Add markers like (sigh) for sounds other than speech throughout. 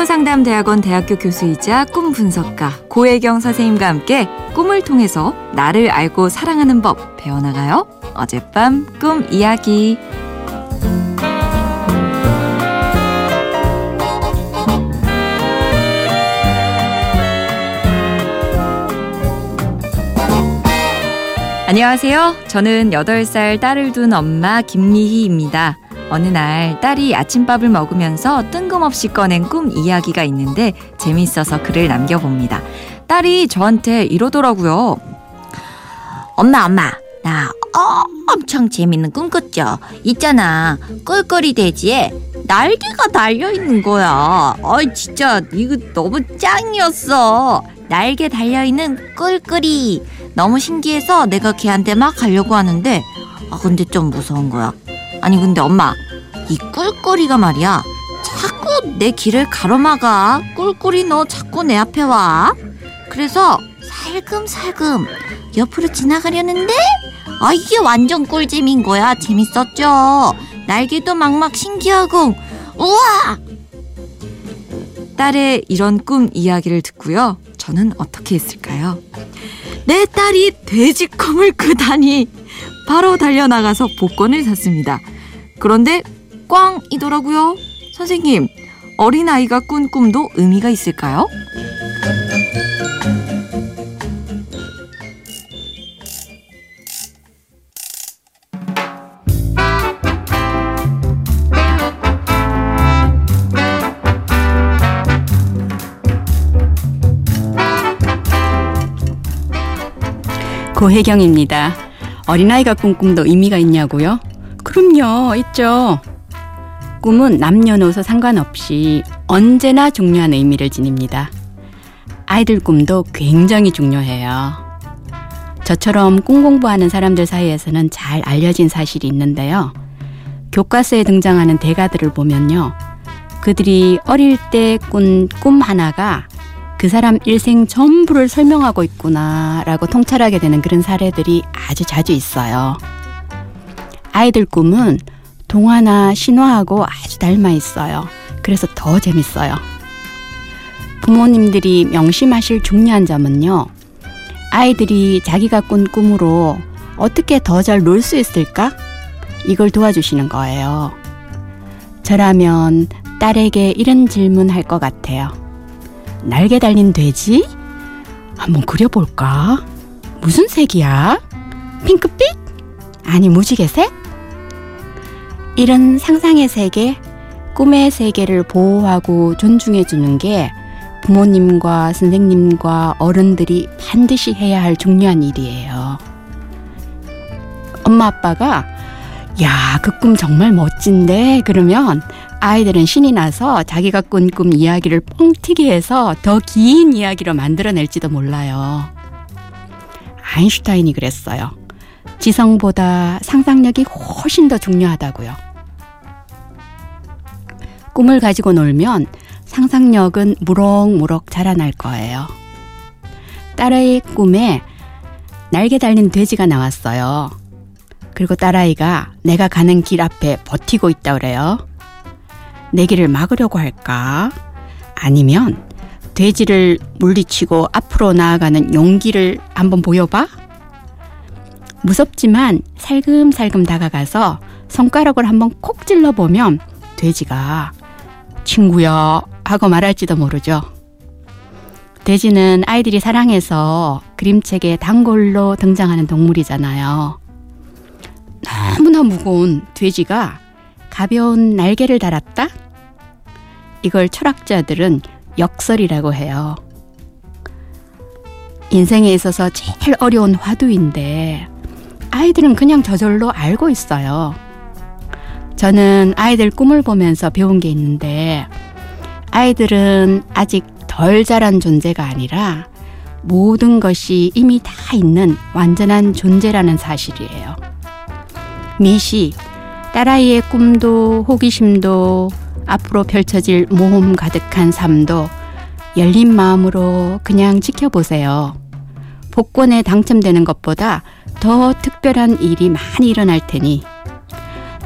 한국교육상담대학원 대학교 교수이자 꿈 분석가 고혜경 선생님과 함께 꿈을 통해서 나를 알고 사랑하는 법 배워나가요. 어젯밤 꿈 이야기. 안녕하세요. 저는 8살 딸을 둔 엄마 김미희입니다. 어느 날 딸이 아침밥을 먹으면서 뜬금없이 꺼낸 꿈 이야기가 있는데 재미있어서 글을 남겨봅니다. 딸이 저한테 이러더라고요. 엄마, 엄마, 나 엄청 재밌는 꿈 꿨죠? 있잖아, 꿀꿀이 돼지에 날개가 달려 있는 거야. 어이, 진짜, 이거 너무 짱이었어. 날개 달려 있는 꿀꿀이. 너무 신기해서 내가 걔한테 막 가려고 하는데, 아, 근데 좀 무서운 거야. 아니 근데 엄마 이 꿀꿀이가 말이야. 자꾸 내 길을 가로막아. 꿀꿀이 너 자꾸 내 앞에 와. 그래서 살금살금 옆으로 지나가려는데 아 이게 완전 꿀잼인 거야. 재밌었죠? 날개도 막막 신기하고. 우와! 딸의 이런 꿈 이야기를 듣고요. 저는 어떻게 했을까요? 내 딸이 돼지 꿈을 꾸다니. (laughs) 바로 달려나가서 복권을 샀습니다. 그런데 꽝이더라고요. 선생님, 어린아이가 꾼 꿈도 의미가 있을까요? 고혜경입니다. 어린아이가 꾼 꿈도 의미가 있냐고요? 그럼요, 있죠. 꿈은 남녀노소 상관없이 언제나 중요한 의미를 지닙니다. 아이들 꿈도 굉장히 중요해요. 저처럼 꿈 공부하는 사람들 사이에서는 잘 알려진 사실이 있는데요. 교과서에 등장하는 대가들을 보면요. 그들이 어릴 때 꾼 꿈 하나가 그 사람 일생 전부를 설명하고 있구나라고 통찰하게 되는 그런 사례들이 아주 자주 있어요. 아이들 꿈은 동화나 신화하고 아주 닮아 있어요. 그래서 더 재밌어요. 부모님들이 명심하실 중요한 점은요. 아이들이 자기가 꾼 꿈으로 어떻게 더 잘 놀 수 있을까? 이걸 도와주시는 거예요. 저라면 딸에게 이런 질문 할 것 같아요. 날개 달린 돼지? 한번 그려볼까? 무슨 색이야? 핑크빛? 아니, 무지개색? 이런 상상의 세계, 꿈의 세계를 보호하고 존중해주는 게 부모님과 선생님과 어른들이 반드시 해야 할 중요한 일이에요. 엄마 아빠가 야, 그 꿈 정말 멋진데? 그러면 아이들은 신이 나서 자기가 꾼 꿈 이야기를 뻥튀기 해서 더 긴 이야기로 만들어낼지도 몰라요. 아인슈타인이 그랬어요. 지성보다 상상력이 훨씬 더 중요하다고요. 꿈을 가지고 놀면 상상력은 무럭무럭 자라날 거예요. 딸의 꿈에 날개 달린 돼지가 나왔어요. 그리고 딸아이가 내가 가는 길 앞에 버티고 있다 그래요. 내 길을 막으려고 할까? 아니면 돼지를 물리치고 앞으로 나아가는 용기를 한번 보여봐? 무섭지만 살금살금 다가가서 손가락을 한번 콕 찔러보면 돼지가 친구야 하고 말할지도 모르죠. 돼지는 아이들이 사랑해서 그림책에 단골로 등장하는 동물이잖아요. 너무나 무거운 돼지가 가벼운 날개를 달았다? 이걸 철학자들은 역설이라고 해요. 인생에 있어서 제일 어려운 화두인데 아이들은 그냥 저절로 알고 있어요. 저는 아이들 꿈을 보면서 배운 게 있는데 아이들은 아직 덜 자란 존재가 아니라 모든 것이 이미 다 있는 완전한 존재라는 사실이에요. 미시 딸아이의 꿈도 호기심도 앞으로 펼쳐질 모험 가득한 삶도 열린 마음으로 그냥 지켜보세요. 복권에 당첨되는 것보다 더 특별한 일이 많이 일어날 테니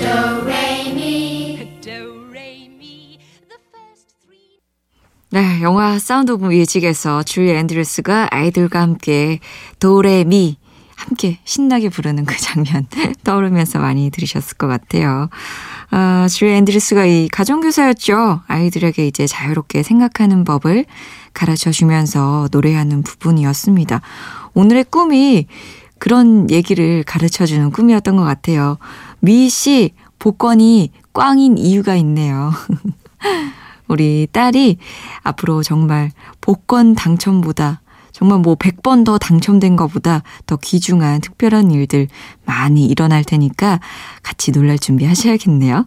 Do Re Mi Do, re, mi. The first three. 네, 영화 Sound of Music에서 줄리 앤드루스가 아이들과 함께 도레미 함께 신나게 부르는 그 장면 (laughs) 떠오르면서 많이 들으셨을 것 같아요. 아, 줄리 앤드루스가 이 가정교사였죠. 아이들에게 이제 자유롭게 생각하는 법을 가르쳐 주면서 노래하는 부분이었습니다. 오늘의 꿈이 그런 얘기를 가르쳐 주는 꿈이었던 것 같아요. 미희 씨, 복권이 꽝인 이유가 있네요. (laughs) 우리 딸이 앞으로 정말 복권 당첨보다 정말 뭐 100번 더 당첨된 것보다 더 귀중한 특별한 일들 많이 일어날 테니까 같이 놀랄 준비 하셔야겠네요.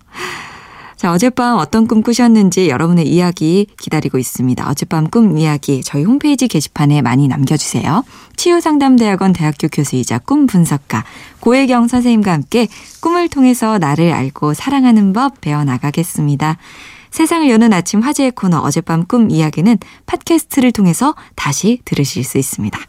자, 어젯밤 어떤 꿈 꾸셨는지 여러분의 이야기 기다리고 있습니다. 어젯밤 꿈 이야기 저희 홈페이지 게시판에 많이 남겨주세요. 치유상담대학원 대학교 교수이자 꿈 분석가 고혜경 선생님과 함께 꿈을 통해서 나를 알고 사랑하는 법 배워나가겠습니다. 세상을 여는 아침 화제의 코너 어젯밤 꿈 이야기는 팟캐스트를 통해서 다시 들으실 수 있습니다.